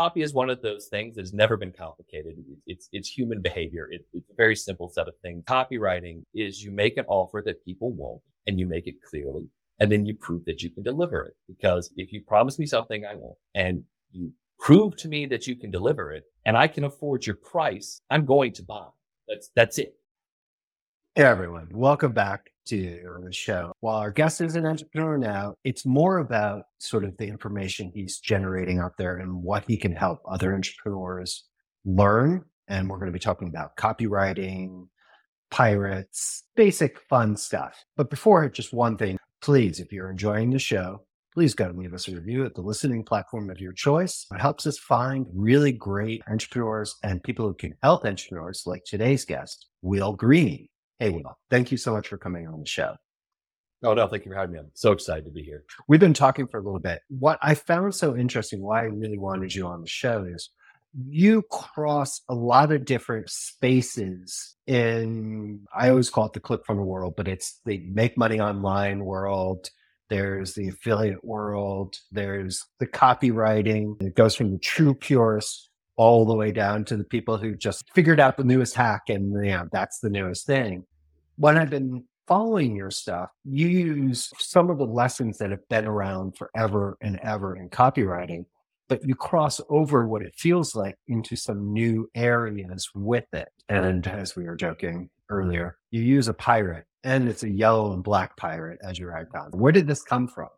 copy is one of those things that has never been complicated. It's, it's human behavior. It, it's a very simple set of things. Copywriting is you make an offer that people won't and you make it clearly and then you prove that you can deliver it. Because if you promise me something I won't and you prove to me that you can deliver it and I can afford your price, I'm going to buy. That's, that's it. Hey everyone, welcome back to the show. While our guest is an entrepreneur now, it's more about sort of the information he's generating out there and what he can help other entrepreneurs learn. And we're going to be talking about copywriting, pirates, basic fun stuff. But before, just one thing, please, if you're enjoying the show, please go and leave us a review at the listening platform of your choice. It helps us find really great entrepreneurs and people who can help entrepreneurs like today's guest, Will Green. Hey, Will, thank you so much for coming on the show. Oh, no, thank you for having me. I'm so excited to be here. We've been talking for a little bit. What I found so interesting, why I really wanted you on the show is you cross a lot of different spaces in, I always call it the ClickFunnels world, but it's the make money online world. There's the affiliate world. There's the copywriting. It goes from the true purists all the way down to the people who just figured out the newest hack and you know, that's the newest thing when I've been following your stuff, you use some of the lessons that have been around forever and ever in copywriting, but you cross over what it feels like into some new areas with it. And as we were joking earlier, you use a pirate and it's a yellow and black pirate as your icon. Where did this come from?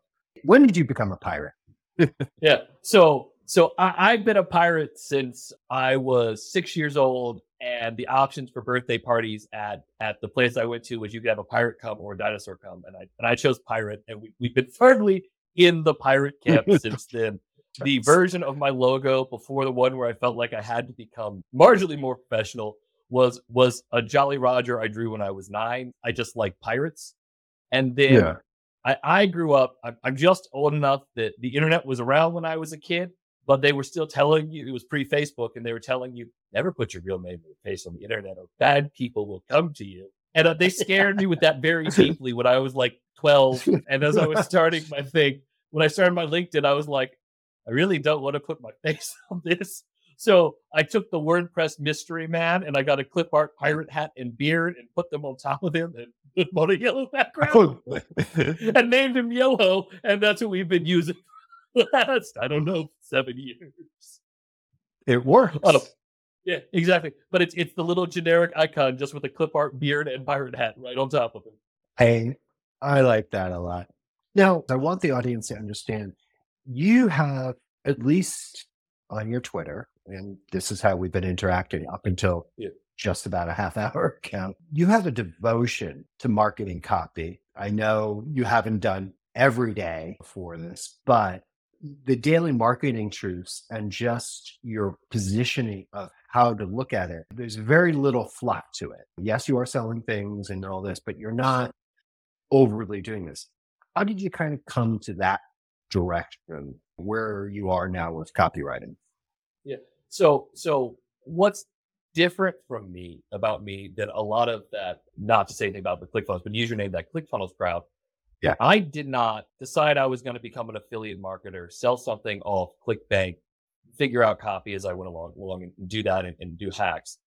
When did you become a pirate? yeah. So so I, have been a pirate since I was six years old and the options for birthday parties at at the place I went to was you could have a pirate come or a dinosaur come, and I and I chose pirate, and we, we've been firmly in the pirate camp since then. The version of my logo before the one where I felt like I had to become marginally more professional was was a Jolly Roger I drew when I was nine. I just like pirates, and then yeah. I, I grew up. I'm, I'm just old enough that the internet was around when I was a kid, but they were still telling you it was pre Facebook, and they were telling you never put your real name or face on the internet, or bad people will come to you. And uh, they scared me with that very deeply when I was like 12. And as I was starting my thing, when I started my LinkedIn, I was like, I really don't want to put my face on this. So I took the WordPress mystery man and I got a clip art pirate hat and beard and put them on top of him and put him on a yellow background and named him Yoho. And that's what we've been using last, I don't know, seven years. It works. Yeah, exactly. But it's it's the little generic icon just with a clip art beard and pirate hat right on top of it. Hey, I like that a lot. Now, I want the audience to understand you have at least on your Twitter, and this is how we've been interacting up until yeah. just about a half hour account. You have a devotion to marketing copy. I know you haven't done every day for this, but the daily marketing truths and just your positioning of how to look at it, there's very little fluff to it. Yes, you are selling things and all this, but you're not overly doing this. How did you kind of come to that direction where you are now with copywriting? Yeah. So, so what's different from me about me than a lot of that, not to say anything about the ClickFunnels, but username that ClickFunnels crowd yeah. I did not decide I was going to become an affiliate marketer, sell something off ClickBank, figure out copy as I went along, along and do that and, and do hacks.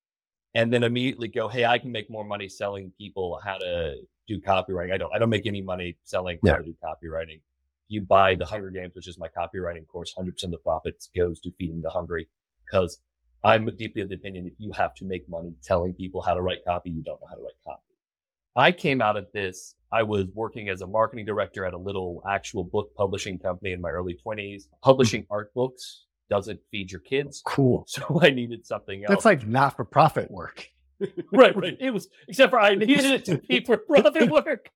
And then immediately go, hey, I can make more money selling people how to do copywriting. I don't, I don't make any money selling yeah. how to do copywriting. You buy the Hunger Games, which is my copywriting course. 100% of the profits goes to feeding the hungry because I'm deeply of the opinion that you have to make money telling people how to write copy. You don't know how to write copy. I came out of this. I was working as a marketing director at a little actual book publishing company in my early 20s. Publishing mm-hmm. art books doesn't feed your kids. Cool. So I needed something else. That's like not for profit work. right, right. It was, except for I needed it to be for profit work.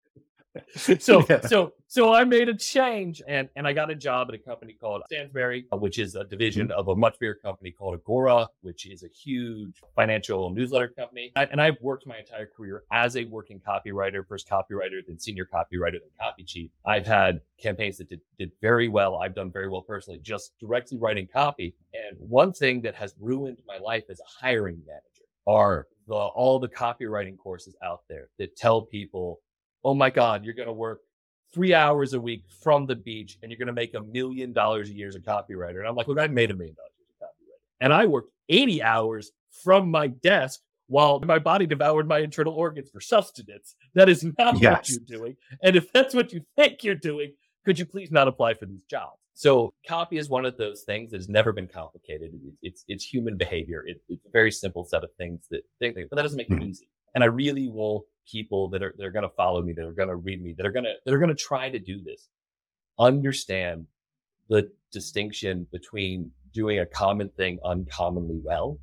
so yeah. so so I made a change and and I got a job at a company called Stansberry, which is a division mm-hmm. of a much bigger company called Agora, which is a huge financial newsletter company. I, and I've worked my entire career as a working copywriter, first copywriter, then senior copywriter, then copy chief. I've had campaigns that did, did very well. I've done very well personally, just directly writing copy. And one thing that has ruined my life as a hiring manager are the all the copywriting courses out there that tell people oh my God, you're going to work three hours a week from the beach and you're going to make a million dollars a year as a copywriter. And I'm like, look, I've made a million dollars as a copywriter. And I worked 80 hours from my desk while my body devoured my internal organs for sustenance. That is not yes. what you're doing. And if that's what you think you're doing, could you please not apply for these jobs? So copy is one of those things that has never been complicated. It's it's human behavior. It, it's a very simple set of things that but that doesn't make it hmm. easy. And I really want people that are that are going to follow me, that are going to read me, that are going to that are going to try to do this, understand the distinction between doing a common thing uncommonly well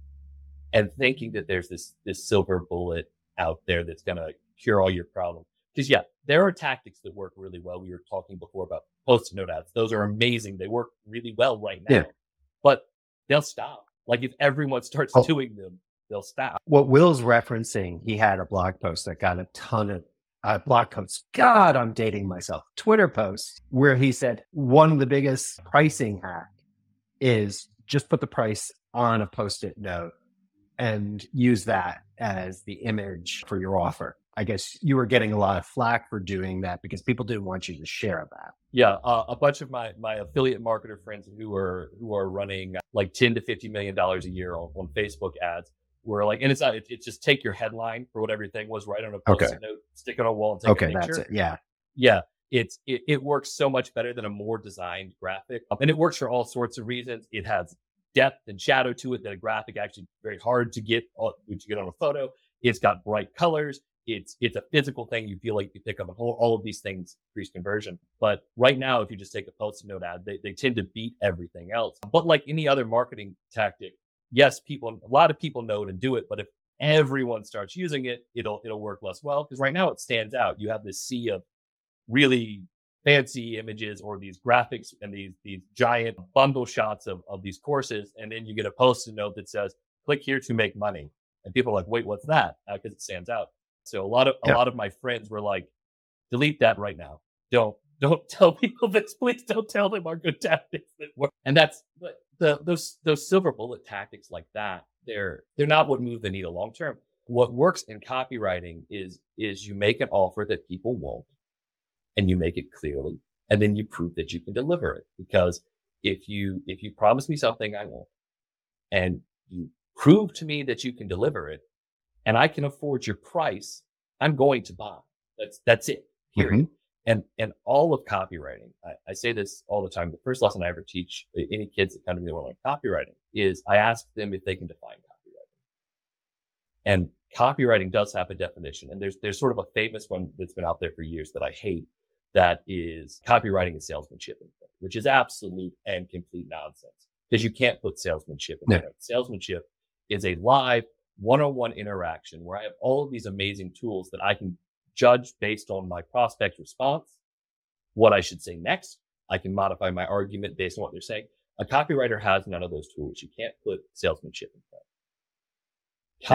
and thinking that there's this this silver bullet out there that's going to cure all your problems. Because yeah, there are tactics that work really well. We were talking before about post note ads; those are amazing. They work really well right now, yeah. but they'll stop. Like if everyone starts oh. doing them, they'll stop. What Will's referencing, he had a blog post that got a ton of uh, blog posts. God, I'm dating myself. Twitter posts where he said one of the biggest pricing hack is just put the price on a post-it note and use that as the image for your offer. I guess you were getting a lot of flack for doing that because people didn't want you to share that. Yeah, uh, a bunch of my my affiliate marketer friends who are who are running like ten to fifty million dollars a year on, on Facebook ads were like, and it's not, it's just take your headline for whatever your thing was, write on a post okay. note, stick it on a wall, and take okay, a picture. that's it. Yeah, yeah. It's it, it works so much better than a more designed graphic, and it works for all sorts of reasons. It has depth and shadow to it that a graphic actually very hard to get uh, to get on a photo. It's got bright colors. It's it's a physical thing. You feel like you pick up all, all of these things increase conversion. But right now, if you just take a post-it note ad, they, they tend to beat everything else. But like any other marketing tactic, yes, people a lot of people know to do it, but if everyone starts using it, it'll it'll work less well. Because right now it stands out. You have this sea of really fancy images or these graphics and these these giant bundle shots of, of these courses and then you get a post-it note that says click here to make money and people are like wait what's that because uh, it stands out so a lot of yeah. a lot of my friends were like delete that right now don't don't tell people this please don't tell them our good tactics that work and that's the those those silver bullet tactics like that they're they're not what move the needle long term. What works in copywriting is is you make an offer that people won't and you make it clearly and then you prove that you can deliver it. Because if you if you promise me something i won't and you prove to me that you can deliver it and i can afford your price i'm going to buy. That's that's it period. mm-hmm. And and all of copywriting I, I, say this all the time the first lesson i ever teach any kids that come to me that want to learn copywriting is i ask them if they can define copywriting and copywriting does have a definition and there's there's sort of a famous one that's been out there for years that i hate that is copywriting and salesmanship, which is absolute and complete nonsense because you can't put salesmanship in there. Salesmanship is a live one-on-one interaction where I have all of these amazing tools that I can judge based on my prospect response, what I should say next. I can modify my argument based on what they're saying. A copywriter has none of those tools. You can't put salesmanship in there.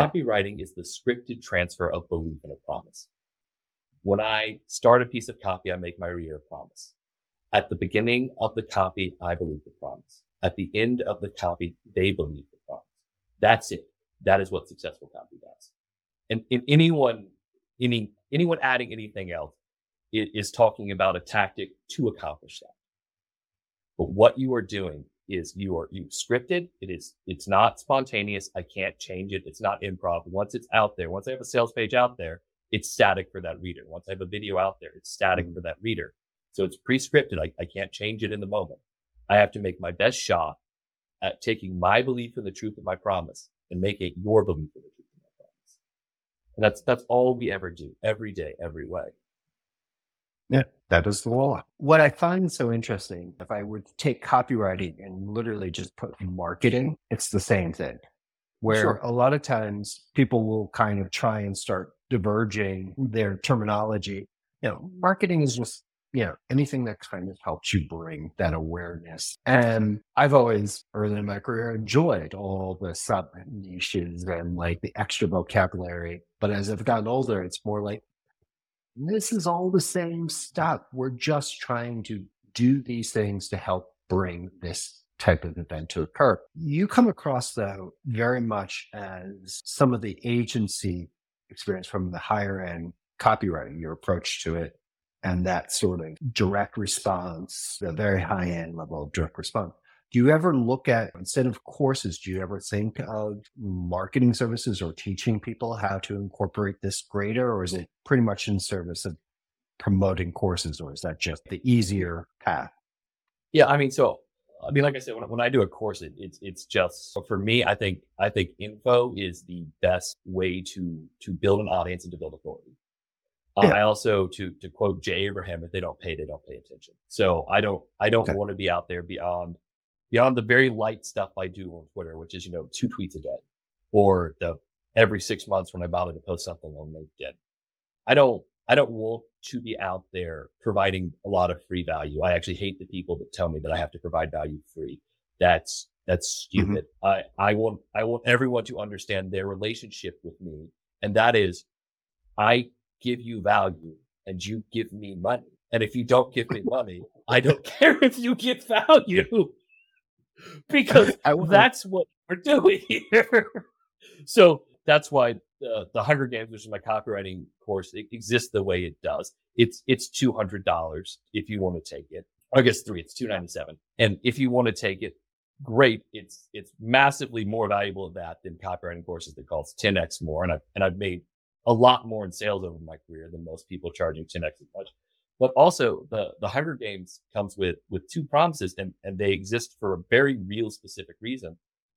Copywriting is the scripted transfer of belief in a promise. When I start a piece of copy, I make my reader a promise. At the beginning of the copy, I believe the promise. At the end of the copy, they believe the promise. That's it. That is what successful copy does. And in anyone, any, anyone adding anything else is talking about a tactic to accomplish that. But what you are doing is you are you scripted. It is it's not spontaneous. I can't change it. It's not improv. Once it's out there, once I have a sales page out there, it's static for that reader. Once I have a video out there, it's static mm-hmm. for that reader. So it's pre-scripted. I, I can't change it in the moment. I have to make my best shot at taking my belief in the truth of my promise and make it your belief in the truth of my promise. And that's, that's all we ever do every day, every way. Yeah, that is the law. What I find so interesting, if I were to take copywriting and literally just put marketing, it's the same thing. Where sure. a lot of times people will kind of try and start diverging their terminology. You know, marketing is just, you know, anything that kind of helps you bring that awareness. And I've always, early in my career, enjoyed all the sub niches and like the extra vocabulary. But as I've gotten older, it's more like, this is all the same stuff. We're just trying to do these things to help bring this type of event to occur. You come across, though, very much as some of the agency experience from the higher end copywriting, your approach to it, and that sort of direct response, the very high end level of direct response. Do you ever look at, instead of courses, do you ever think of marketing services or teaching people how to incorporate this greater? Or is it pretty much in service of promoting courses? Or is that just the easier path? Yeah. I mean, so, I mean, like I said, when, when I do a course, it, it's, it's just, for me, I think, I think info is the best way to, to build an audience and to build authority. Uh, I also, to to quote Jay Abraham, if they don't pay, they don't pay attention. So I don't I don't okay. want to be out there beyond beyond the very light stuff I do on Twitter, which is you know two tweets a day, or the every six months when I bother to post something on LinkedIn. I don't I don't want to be out there providing a lot of free value. I actually hate the people that tell me that I have to provide value free. That's that's mm-hmm. stupid. Mm-hmm. I I want I want everyone to understand their relationship with me, and that is I give you value and you give me money. And if you don't give me money, I don't care if you get value because that's what we're doing here. so that's why the, the Hunger Games, which is my copywriting course, it exists the way it does. It's it's two hundred dollars if you want to take it. I guess three. It's two ninety seven. And if you want to take it, great. It's it's massively more valuable at that than copywriting courses that cost ten x more. And I and I've made a lot more in sales over my career than most people charging 10x as much. But also the, the Hunger Games comes with, with two promises and, and they exist for a very real specific reason.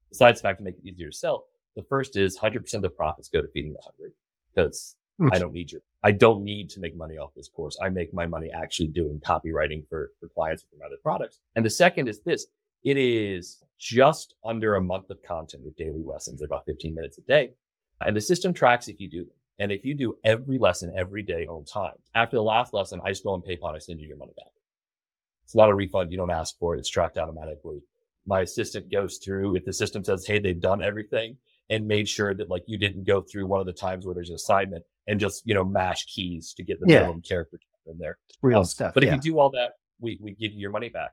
Besides the fact to make it easier to sell. The first is 100% of the profits go to feeding the hungry because hmm. I don't need your, I don't need to make money off this course. I make my money actually doing copywriting for, for clients from other products. And the second is this. It is just under a month of content with daily lessons, about 15 minutes a day. And the system tracks if you do them. And if you do every lesson every day on time, after the last lesson, I just go on PayPal and I send you your money back. It's not a refund. You don't ask for it. It's tracked automatically. My assistant goes through if the system says, Hey, they've done everything and made sure that like you didn't go through one of the times where there's an assignment and just, you know, mash keys to get the yeah. minimum character in there. Real um, stuff. But yeah. if you do all that, we, we give you your money back.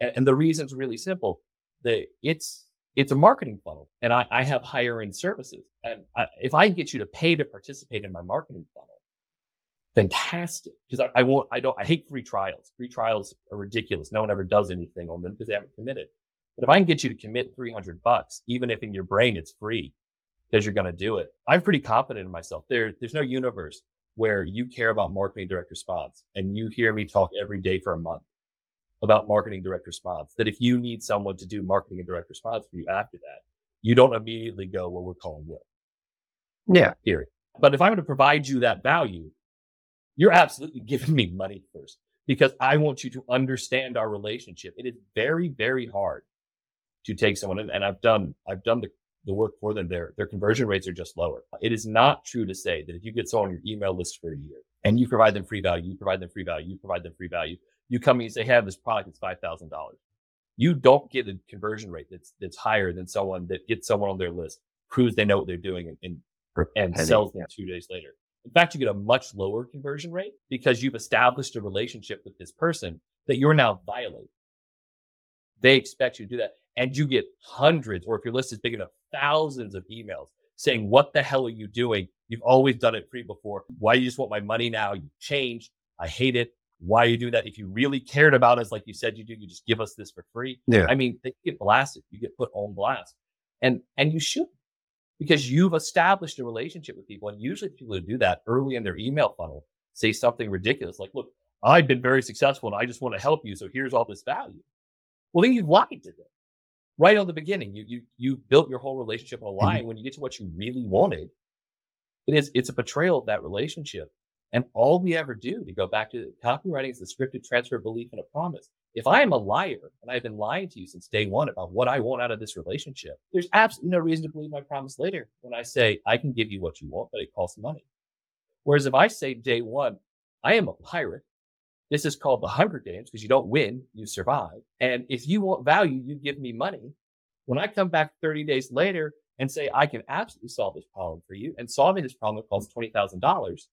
And, and the reason's really simple. The it's it's a marketing funnel and I, I have higher end services. And I, if I get you to pay to participate in my marketing funnel, fantastic. Because I, I won't, I don't, I hate free trials. Free trials are ridiculous. No one ever does anything on them because they haven't committed. But if I can get you to commit 300 bucks, even if in your brain it's free because you're going to do it, I'm pretty confident in myself. There, there's no universe where you care about marketing direct response and you hear me talk every day for a month about marketing direct response that if you need someone to do marketing and direct response for you after that, you don't immediately go, well, we're calling Will. Yeah. Period. But if I'm going to provide you that value, you're absolutely giving me money first because I want you to understand our relationship. It is very, very hard to take someone in, and I've done, I've done the, the work for them. Their, their conversion rates are just lower. It is not true to say that if you get someone on your email list for a year and you provide them free value, you provide them free value, you provide them free value, you come in and say, hey, I have this product, it's $5,000. You don't get a conversion rate that's, that's higher than someone that gets someone on their list, proves they know what they're doing and, and, and sells them two days later. In fact, you get a much lower conversion rate because you've established a relationship with this person that you're now violating. They expect you to do that. And you get hundreds, or if your list is big enough, thousands of emails saying, What the hell are you doing? You've always done it free before. Why do you just want my money now? You changed. I hate it why you do that. If you really cared about us, like you said you do, you just give us this for free. Yeah. I mean, they get blasted. You get put on blast. And and you should because you've established a relationship with people. And usually people who do that early in their email funnel say something ridiculous like, look, I've been very successful and I just want to help you. So here's all this value. Well, then you've lied to them right on the beginning. You you you built your whole relationship on a lie. Mm-hmm. When you get to what you really wanted, it is it's a betrayal of that relationship. And all we ever do to go back to the copywriting is the scripted transfer of belief and a promise. If I am a liar and I've been lying to you since day one about what I want out of this relationship, there's absolutely no reason to believe my promise later when I say I can give you what you want, but it costs money. Whereas if I say day one, I am a pirate. This is called the Hunger Games because you don't win, you survive. And if you want value, you give me money. When I come back 30 days later and say I can absolutely solve this problem for you and solving this problem costs $20,000,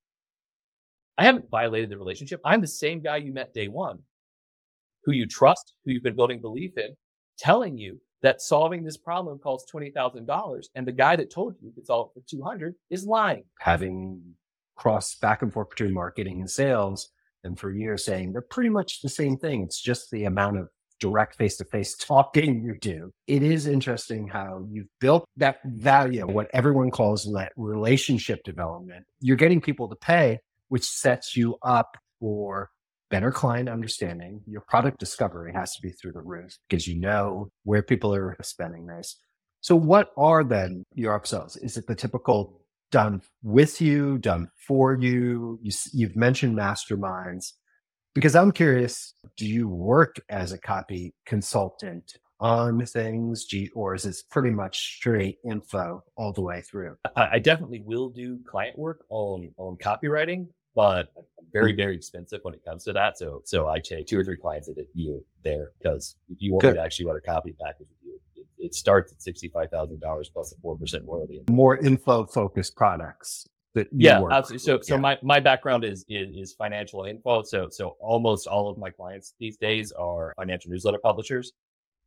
I haven't violated the relationship. I'm the same guy you met day one, who you trust, who you've been building belief in, telling you that solving this problem costs twenty thousand dollars, and the guy that told you you could solve it for two hundred is lying. Having crossed back and forth between marketing and sales, and for years saying they're pretty much the same thing. It's just the amount of direct face to face talking you do. It is interesting how you've built that value, what everyone calls that relationship development. You're getting people to pay, which sets you up for better client understanding. Your product discovery has to be through the roof because you know where people are spending this. So, what are then your upsells? Is it the typical done with you, done for you? you you've mentioned masterminds. Because I'm curious, do you work as a copy consultant on things, or is this pretty much straight info all the way through? I, I definitely will do client work on on copywriting, but very very expensive when it comes to that. So so I take two or three clients at a year there because if you want Good. me to actually run a copy package with you, it, it starts at sixty five thousand dollars plus a four percent royalty. More info focused products that yeah absolutely so so yeah. my my background is, is, is financial info so so almost all of my clients these days are financial newsletter publishers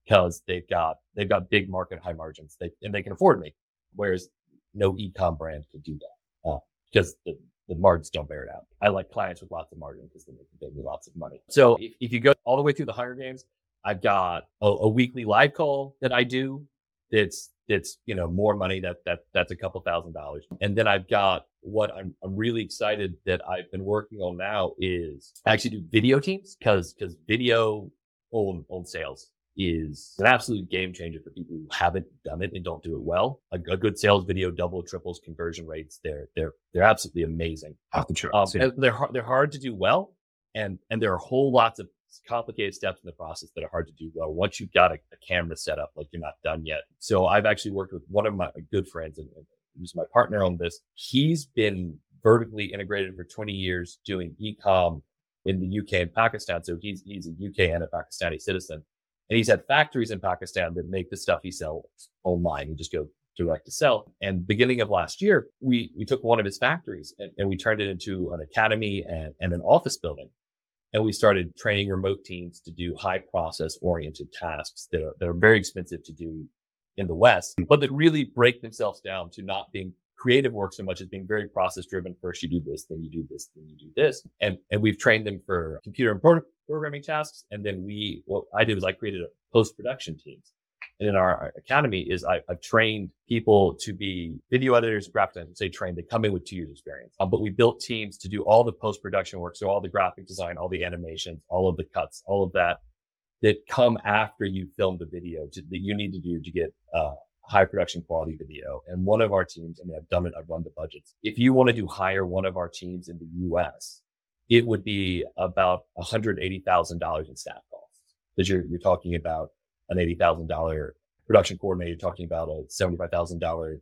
because they've got they've got big market high margins they and they can afford me whereas no e-com brand could do that uh, because the the margins don't bear it out. I like clients with lots of margin because they pay me lots of money. So if, if you go all the way through the Hunger Games, I've got a, a weekly live call that I do. That's it's you know more money that that that's a couple thousand dollars and then i've got what i'm i'm really excited that i've been working on now is actually do video teams because because video on on sales is an absolute game changer for people who haven't done it and don't do it well. A, a good sales video double triples conversion rates. They're they're they're absolutely amazing. Off the charts. Um, They're hard, they're hard to do well, and and there are whole lots of complicated steps in the process that are hard to do well once you've got a, a, camera set up like you're not done yet so i've actually worked with one of my good friends and, and who's my partner on this he's been vertically integrated for 20 years doing e-com in the uk and pakistan so he's he's a uk and a pakistani citizen and he's had factories in pakistan that make the stuff he sells online he just go direct to sell. And beginning of last year, we we took one of his factories and, and we turned it into an academy and, and an office building and we started training remote teams to do high process oriented tasks that are, that are very expensive to do in the West, but that really break themselves down to not being creative work so much as being very process driven. First, you do this, then you do this, then you do this. And, and we've trained them for computer and programming tasks. And then we, what I did was I created a post production teams and in our academy is I, have trained people to be video editors, graphic designers. Say trained, they come in with two years experience. Um, but we built teams to do all the post production work, so all the graphic design, all the animations, all of the cuts, all of that that come after you film the video to, that you need to do to get uh, high production quality video. And one of our teams, I mean, I've done it. I've run the budgets. If you wanted to hire one of our teams in the U.S., it would be about $180,000 in staff costs because you're, you're talking about an $80,000 production coordinator, talking about a $75,000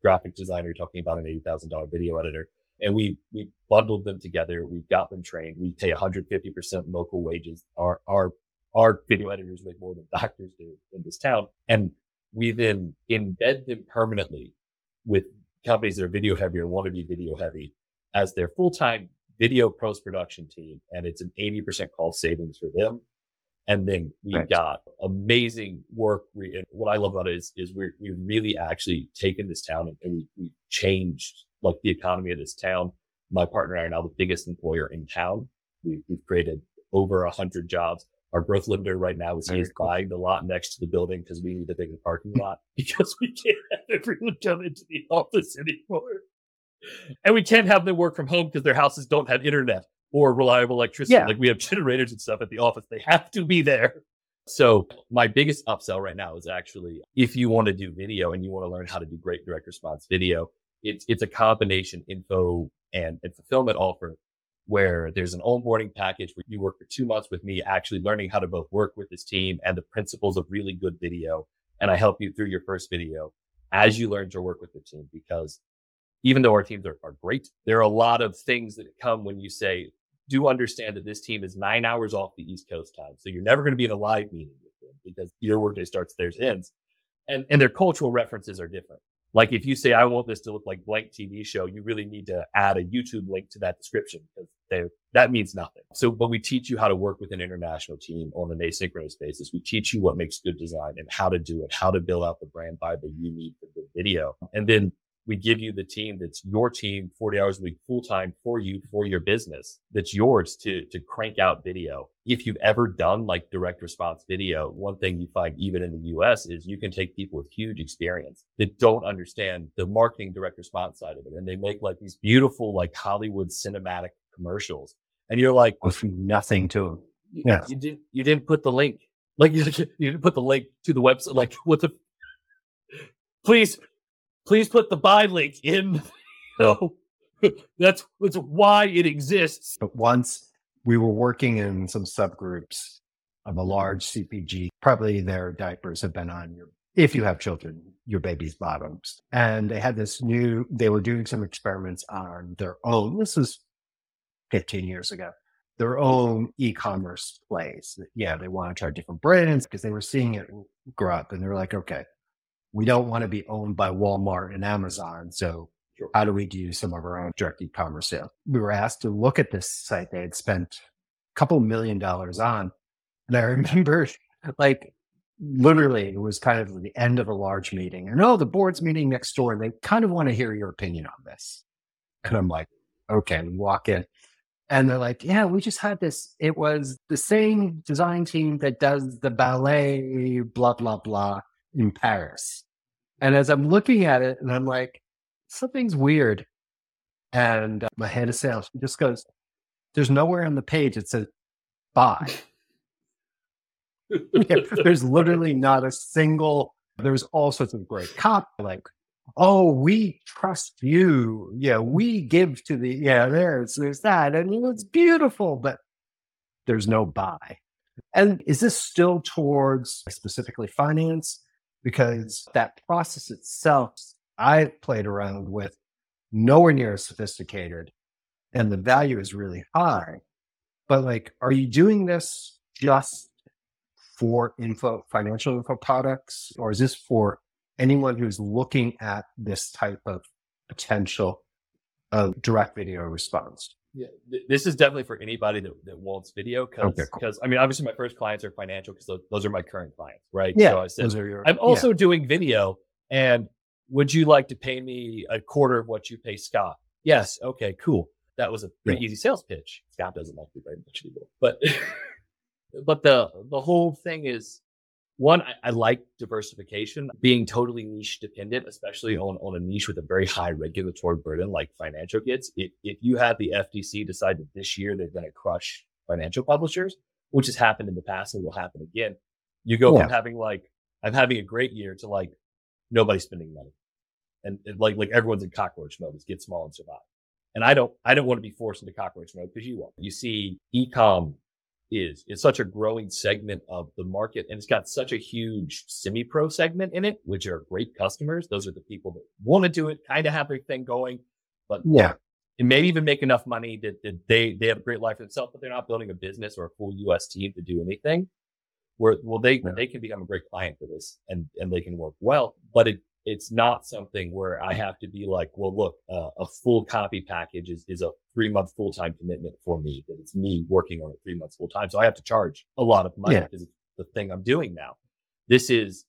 graphic designer, talking about an $80,000 video editor. And we, we bundled them together. We got them trained. We pay 150% local wages. Our, our, our video editors make more than doctors do in this town. And we then embed them permanently with companies that are video heavy or want to be video heavy as their full-time video post production team. And it's an 80% cost savings for them and then we've right. got amazing work. We, and what I love about it is, is we're, we've really actually taken this town and, and we, we changed like the economy of this town. My partner and I are now the biggest employer in town. We've, we've created over a hundred jobs. Our growth limiter right now is he's cool. buying the lot next to the building because we need to take a bigger parking lot because we can't have everyone come into the office anymore. And we can't have them work from home because their houses don't have internet or reliable electricity. Yeah. Like we have generators and stuff at the office. They have to be there. So my biggest upsell right now is actually if you want to do video and you want to learn how to do great direct response video, it's it's a combination info and, and fulfillment offer where there's an onboarding package where you work for two months with me, actually learning how to both work with this team and the principles of really good video. And I help you through your first video as you learn to work with the team because even though our teams are, are great, there are a lot of things that come when you say, do understand that this team is nine hours off the East Coast time. So you're never going to be in a live meeting with them because your workday starts, theirs ends. And, and their cultural references are different. Like if you say, I want this to look like blank TV show, you really need to add a YouTube link to that description because that means nothing. So, but we teach you how to work with an international team on an asynchronous basis. We teach you what makes good design and how to do it, how to build out the brand Bible you need for good video. And then we give you the team that's your team 40 hours a week full time for you for your business that's yours to to crank out video. If you've ever done like direct response video one thing you find even in the us is you can take people with huge experience that don't understand the marketing direct response side of it and they make like these beautiful like hollywood cinematic commercials and you're like with nothing to them yeah. you didn't you didn't put the link. Like you, you didn't put the link to the website like what the please please put the buy link in. No, that's that's why it exists. But once we were working in some subgroups of a large CPG, probably their diapers have been on your, if you have children, your baby's bottoms. And they had this new, they were doing some experiments on their own. This was 15 years ago. Their own e-commerce place. Yeah, they want to try different brands because they were seeing it grow up and they were like, okay, we don't want to be owned by Walmart and Amazon. So sure. how do we do some of our own direct e-commerce sales? We were asked to look at this site they had spent a couple million dollars on. And I remember like literally it was kind of the end of a large meeting. And oh, the board's meeting next door and they kind of want to hear your opinion on this. And I'm like, okay, we walk in. And they're like, yeah, we just had this. It was the same design team that does the ballet, blah, blah, blah in Paris. And as I'm looking at it, and I'm like, something's weird. And uh, my head of sales just goes, there's nowhere on the page it says buy. there's literally not a single, there's all sorts of great cop like, oh, we trust you. Yeah, we give to the, yeah, there's, there's that. And it's beautiful, but there's no buy. And is this still towards specifically finance? Because that process itself, I played around with nowhere near as sophisticated and the value is really high. But like, are you doing this just for info, financial info products, or is this for anyone who's looking at this type of potential of direct video response? Yeah, this is definitely for anybody that, that wants video because okay, cool. I mean obviously my first clients are financial because those, those, are my current clients, right? Yeah, so I said, those are your, I'm also yeah. doing video, and would you like to pay me a quarter of what you pay Scott? Yes. Okay. Cool. That was a pretty yeah. easy sales pitch. Scott doesn't like me very much anymore, but but the the whole thing is one, I, I, like diversification, being totally niche dependent, especially on, on a niche with a very high regulatory burden like financial gets. If, if you had the FTC decide that this year they're going to crush financial publishers, which has happened in the past and will happen again, you go yeah. from having like, I'm having a great year to like, nobody spending money. And, and like, like everyone's in cockroach mode. It's get small and survive. And I don't, I don't want to be forced into cockroach mode because you won't. You see ecom is. It's such a growing segment of the market and it's got such a huge semi pro segment in it, which are great customers. Those are the people that want to do it, kind of have their thing going, but yeah, it may even make enough money that, that they, they have a great life for themselves, but they're not building a business or a full US team to do anything where, well, they, yeah. they can become a great client for this and, and they can work well, but it, it's not something where I have to be like, well, look, uh, a full copy package is, is a three month full time commitment for me. That it's me working on it three months full time. So I have to charge a lot of money because it's the thing I'm doing now. This is,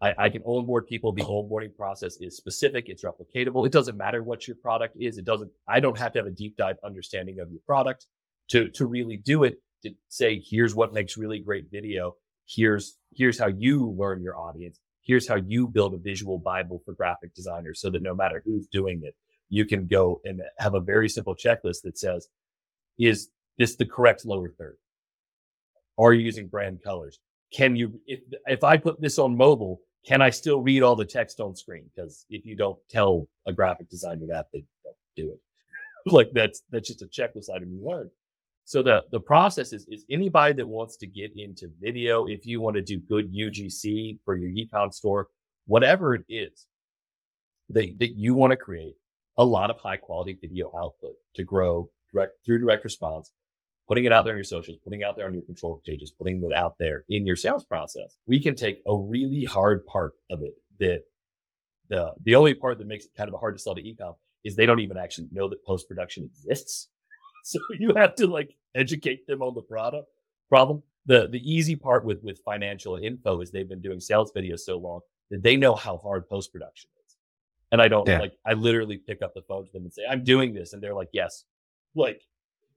I, I can onboard people. The onboarding process is specific. It's replicatable. It doesn't matter what your product is. It doesn't, I don't have to have a deep dive understanding of your product to, to really do it. To say, here's what makes really great video. Here's, here's how you learn your audience here's how you build a visual Bible for graphic designers so that no matter who's doing it, you can go and have a very simple checklist that says, is this the correct lower third? Are you using brand colors? Can you, if, if I put this on mobile, can I still read all the text on screen? Because if you don't tell a graphic designer that, they don't do it. like that's, that's just a checklist item you learn. So the, the process is, is anybody that wants to get into video, if you want to do good UGC for your ecom store, whatever it is that, that you want to create a lot of high quality video output to grow direct through direct response, putting it out there in your socials, putting it out there on your control pages, putting it out there in your sales process. We can take a really hard part of it that the, the only part that makes it kind of hard to sell to ecom is they don't even actually know that post production exists. so you have to like educate them on the product problem. The the easy part with with financial info is they've been doing sales videos so long that they know how hard post production is. And I don't Yeah. like, I literally pick up the phone to them and say, I'm doing this. And they're like, yes. Like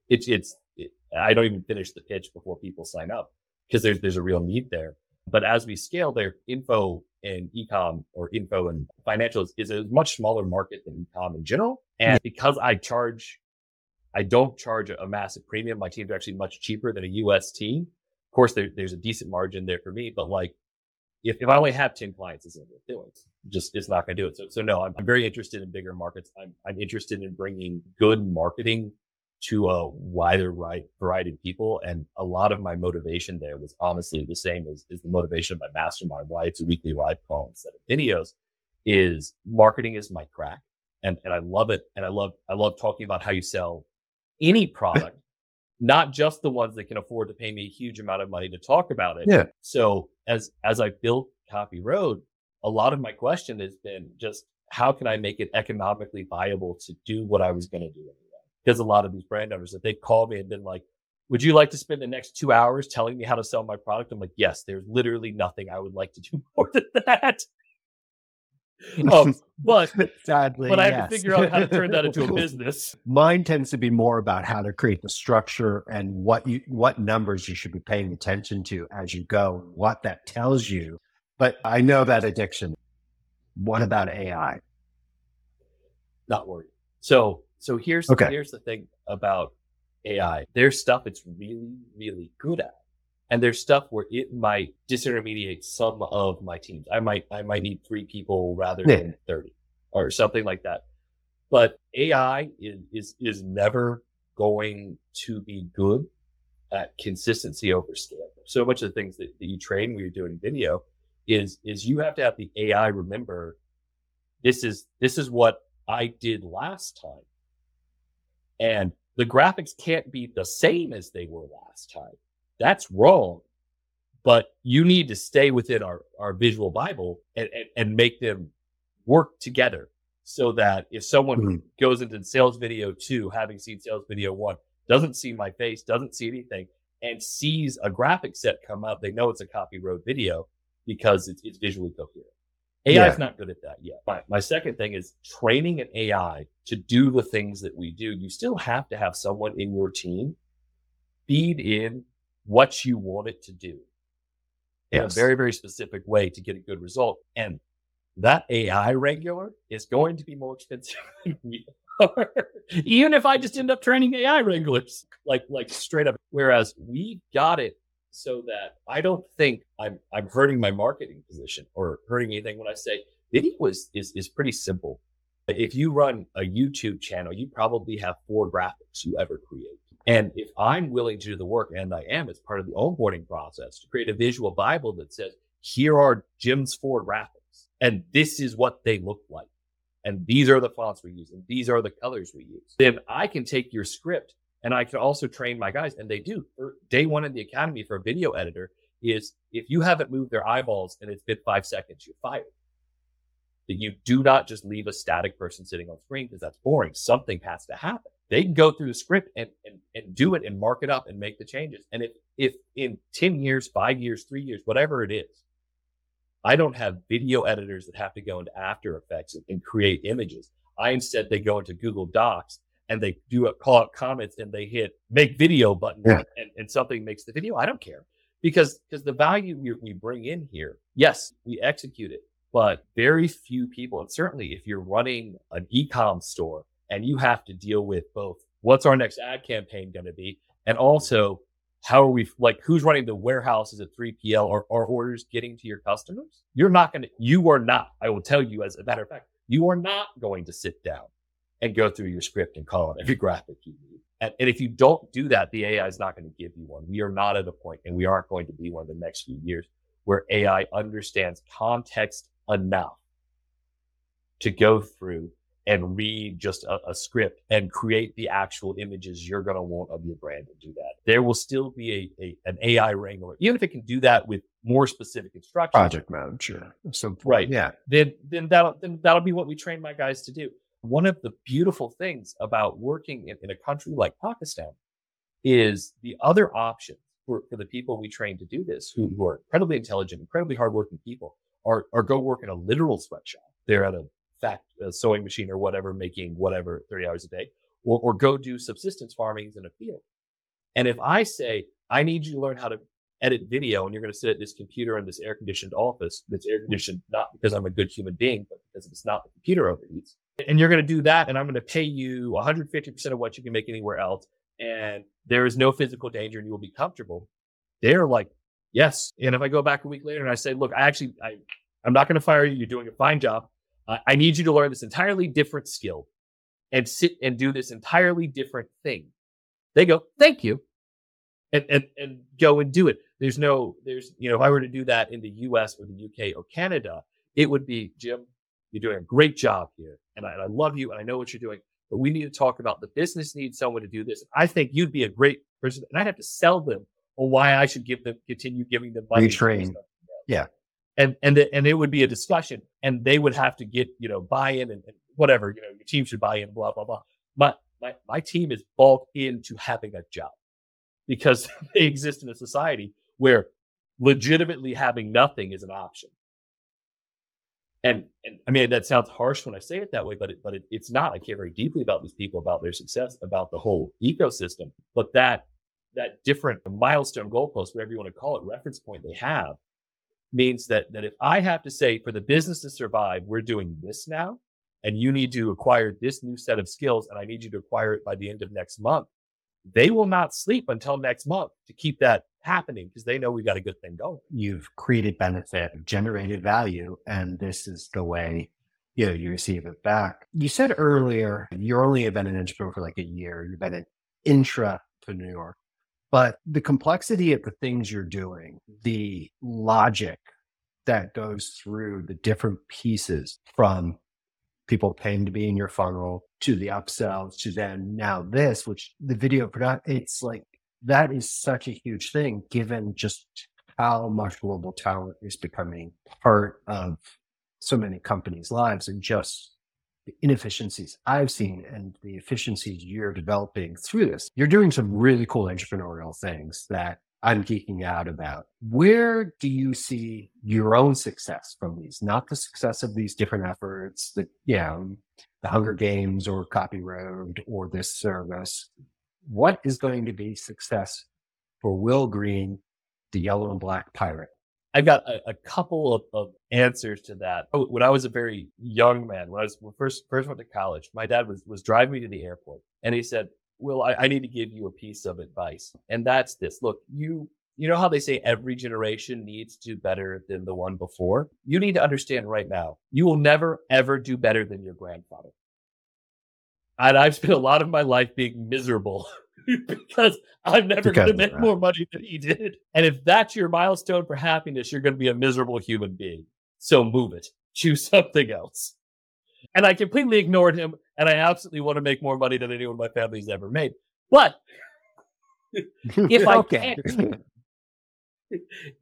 it's, it's, it, I don't even finish the pitch before people sign up because there's, there's a real need there. But as we scale their info and ecom or info and financials is a much smaller market than ecom in general. And because I charge, I don't charge a massive premium. My teams are actually much cheaper than a US team. Of course, there, there's a decent margin there for me, but like if, if I only have 10 clients, it's not worth doing. Just, it's not going to do it. So, so no, I'm, I'm very interested in bigger markets. I'm, I'm interested in bringing good marketing to a wider right variety of people. And a lot of my motivation there was honestly the same as, as the motivation of my mastermind, why it's a weekly live call instead of videos is marketing is my crack. And, and I love it. And I love, I love talking about how you sell any product, not just the ones that can afford to pay me a huge amount of money to talk about it. Yeah. So as, as I built Copy Road, a lot of my question has been just how can I make it economically viable to do what I was going to do anyway? Because a lot of these brand owners, if they call me and been like, would you like to spend the next two hours telling me how to sell my product? I'm like, yes, there's literally nothing I would like to do more than that. Um, but Sadly, but I have yes. to figure out how to turn that into a business. Mine tends to be more about how to create the structure and what you what numbers you should be paying attention to as you go, what that tells you. But I know that addiction. What about AI? Not worried. So so here's Okay. here's the thing about AI. There's stuff it's really really good at, and there's stuff where it might disintermediate some of my teams. I might I might need three people rather Yeah. than thirty or something like that. But AI is is is never going to be good at consistency over scale. So much of the things that, that you train when you're doing video is is you have to have the AI remember this is this is what I did last time. And the graphics can't be the same as they were last time. That's wrong. But you need to stay within our, our visual Bible and, and, and make them work together so that if someone Mhm. goes into sales video two, having seen sales video one, doesn't see my face, doesn't see anything, and sees a graphic set come up, they know it's a copy road video because it's, it's visually coherent. AI is Yeah. not good at that yet. My, my second thing is training an AI to do the things that we do. You still have to have someone in your team feed in what you want it to do in Yes. a very, very specific way to get a good result. And that AI wrangler is going to be more expensive than we are. Even if I just end up training AI wranglers, like like straight up. Whereas we got it so that I don't think I'm I'm hurting my marketing position or hurting anything when I say video was is is pretty simple. If you run a YouTube channel, you probably have four graphics you ever create. And if I'm willing to do the work, and I am it's part of the onboarding process, to create a visual Bible that says, here are Jim's Ford graphics, and this is what they look like. And these are the fonts we use, and these are the colors we use. Then I can take your script and I can also train my guys, and they do. Day one in the academy for a video editor is if you haven't moved their eyeballs and it's been five seconds, you're fired. That you do not just leave a static person sitting on screen because that's boring. Something has to happen. They can go through the script and, and, and do it and mark it up and make the changes. And if, if in 10 years, five years, three years, whatever it is, I don't have video editors that have to go into After Effects and, and create images. I instead, they go into Google Docs and they do a call out comments and they hit make video button Yeah. and, and something makes the video. I don't care because, because the value we, we bring in here, yes, we execute it, but very few people, and certainly if you're running an e-com store and you have to deal with both what's our next ad campaign going to be and also how are we like who's running the warehouses at 3PL or, or orders getting to your customers? You're not going to, you are not, I will tell you as a matter of fact, you are not going to sit down and go through your script and call it every graphic you need. And, and if you don't do that, the AI is not going to give you one. We are not at a point and we aren't going to be one in the next few years where AI understands context enough to go through and read just a, a script and create the actual images you're going to want of your brand and do that. There will still be a, a an AI wrangler, even if it can do that with more specific instructions. Project manager. So Right. Yeah. Then then that'll then that'll be what we train my guys to do. One of the beautiful things about working in, in a country like Pakistan is the other option for, for the people we train to do this, who, who are incredibly intelligent, incredibly hardworking people, are, are go work in a literal sweatshop. They're at a fact a uh, sewing machine or whatever, making whatever 30 hours a day, or, or go do subsistence farming in a field. And if I say, I need you to learn how to edit video and you're going to sit at this computer in this air conditioned office that's air conditioned, not because I'm a good human being, but because it's not the computer overheats. And you're going to do that. And I'm going to pay you 150% of what you can make anywhere else. And there is no physical danger and you will be comfortable. They're like, yes. And if I go back a week later and I say, look, I actually, I, I'm not going to fire you. You're doing a fine job. Uh, I need you to learn this entirely different skill and sit and do this entirely different thing. They go, thank you. And, and, and go and do it. There's no, there's, you know, if I were to do that in the US or the UK or Canada, it would be, Jim, you're doing a great job here. And I, and I love you and I know what you're doing, but we need to talk about the business needs someone to do this. I think you'd be a great person. And I'd have to sell them or why I should give them, continue giving them money. Retrain. Yeah and and the, and it would be a discussion, and they would have to get you know buy-in and, and whatever you know your team should buy in, blah blah blah. But my my team is bought into having a job because they exist in a society where legitimately having nothing is an option. And, and I mean, that sounds harsh when I say it that way, but it, but it, it's not. I care very deeply about these people, about their success, about the whole ecosystem. But that that different milestone goalpost, whatever you want to call it, reference point they have means that that if I have to say for the business to survive, we're doing this now, and you need to acquire this new set of skills, and I need you to acquire it by the end of next month, they will not sleep until next month to keep that happening because they know we've got a good thing going. You've created benefit, generated value, and this is the way you know you receive it back. You said earlier you're only been an entrepreneur for like a year. You've been an intrapreneur. But the complexity of the things you're doing, the logic that goes through the different pieces from people paying to be in your funnel to the upsells to then now this, which the video production, it's like that is such a huge thing given just how much global talent is becoming part of so many companies' lives and just the inefficiencies I've seen and the efficiencies you're developing through this. You're doing some really cool entrepreneurial things that I'm geeking out about. Where do you see your own success from these? Not the success of these different efforts that, yeah, the Hunger Games or Copy Road or this service. What is going to be success for Will Green, the yellow and black pirate? I've got a, a couple of, of, answers to that. Oh, when I was a very young man, when I was when first first went to college, my dad was was driving me to the airport, and he said, "Well, I, I need to give you a piece of advice, and that's this: Look, you you know how they say every generation needs to do better than the one before. You need to understand right now, you will never ever do better than your grandfather. And I've spent a lot of my life being miserable because I'm never going to make more money than he did. And if that's your milestone for happiness, you're going to be a miserable human being. So move it. Choose something else. And I completely ignored him. And I absolutely want to make more money than anyone my family's ever made. But if I can't,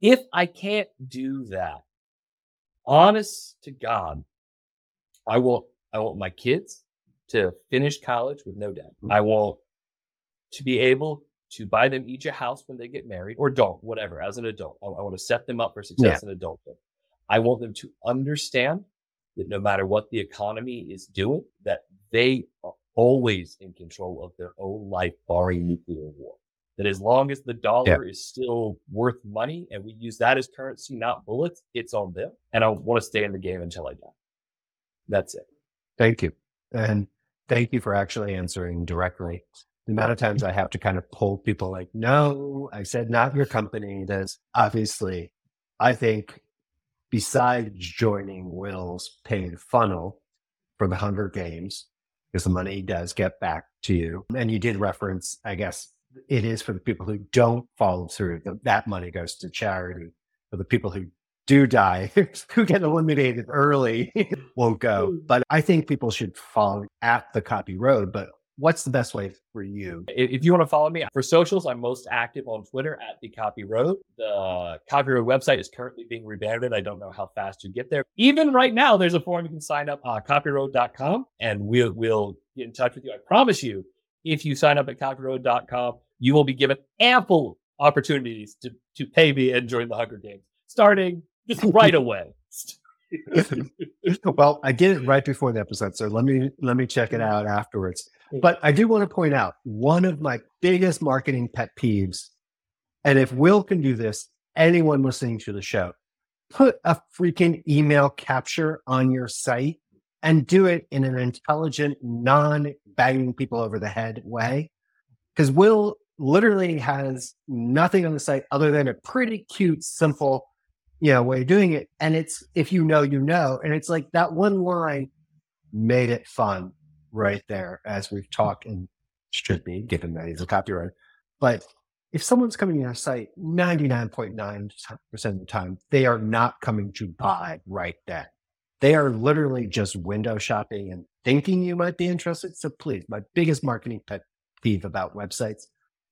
if I can't do that, honest to God, I will, I want my kids to finish college with no debt. I want to be able to buy them each a house when they get married or don't, whatever, as an adult. I, I want to set them up for success yeah. in adulthood. I want them to understand that no matter what the economy is doing, that they are always in control of their own life, barring nuclear war. That as long as the dollar yeah. is still worth money and we use that as currency, not bullets, it's on them. And I want to stay in the game until I die. That's it. Thank you. And thank you for actually answering directly the amount of times I have to kind of pull people like, no, I said not your company. There's obviously, I think, besides joining Will's paid funnel for the Hunger Games, because the money does get back to you. And you did reference, I guess, it is for the people who don't follow through. That money goes to charity. For the people who do die, who get eliminated early, won't go. Mm. But I think people should follow at the copy road. But what's the best way for you? If you want to follow me for socials, I'm most active on Twitter at the Copy Road. The Copy Road website is currently being rebranded. I don't know how fast you get there. Even right now, there's a form you can sign up uh, copyroad.com and we'll, we'll get in touch with you. I promise you, if you sign up at copyroad.com, you will be given ample opportunities to, to pay me and join the Hunger Games starting just right away. well, I did it right before the episode, so let me let me check it mm. out afterwards. Mm. But I do want to point out one of my biggest marketing pet peeves, and if Will can do this, anyone listening to the show, put a freaking email capture on your site and do it in an intelligent, non banging people over the head way. Because Will literally has nothing on the site other than a pretty cute, simple, you know, way of doing it. And it's if you know, you know. And it's like that one line made it fun right there, as we've talked and should be, given that he's a copyright But if someone's coming to your site 99.9% of the time, they are not coming to buy right then. They are literally just window shopping and thinking you might be interested. So please, my biggest marketing pet peeve about websites,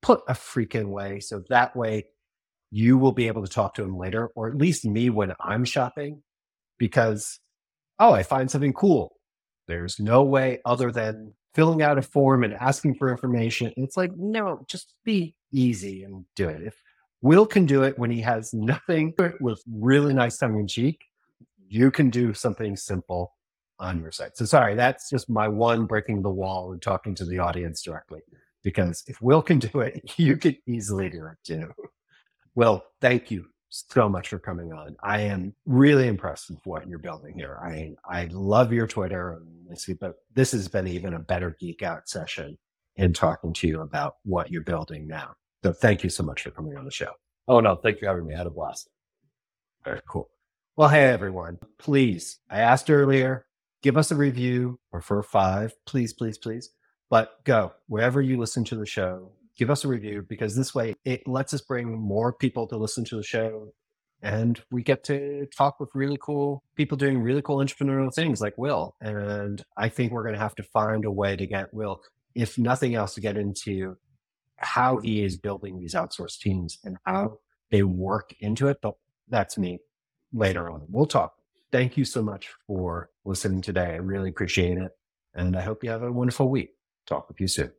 put a freaking way. So that way you will be able to talk to him later, or at least me when I'm shopping, because, oh, I find something cool. There's no way other than filling out a form and asking for information. It's like, no, just be easy and do it. If Will can do it when he has nothing with really nice tongue in cheek, you can do something simple on your site. So sorry, that's just my one breaking the wall and talking to the audience directly. Because if Will can do it, you could easily do it too. Well, thank you so much for coming on. I am really impressed with what you're building here. I I love your Twitter, but this has been even a better geek out session in talking to you about what you're building now. So thank you so much for coming on the show. Oh no, thank you for having me. I had a blast. Very cool. Well, hey, everyone, please, I asked earlier, give us a review, prefer five, please, please, please. But go wherever you listen to the show, give us a review because this way it lets us bring more people to listen to the show. And we get to talk with really cool people doing really cool entrepreneurial things like Will. And I think we're going to have to find a way to get Will, if nothing else, to get into how he is building these outsourced teams and how they work into it. But that's me later on. We'll talk. Thank you so much for listening today. I really appreciate it. And I hope you have a wonderful week. Talk with you soon.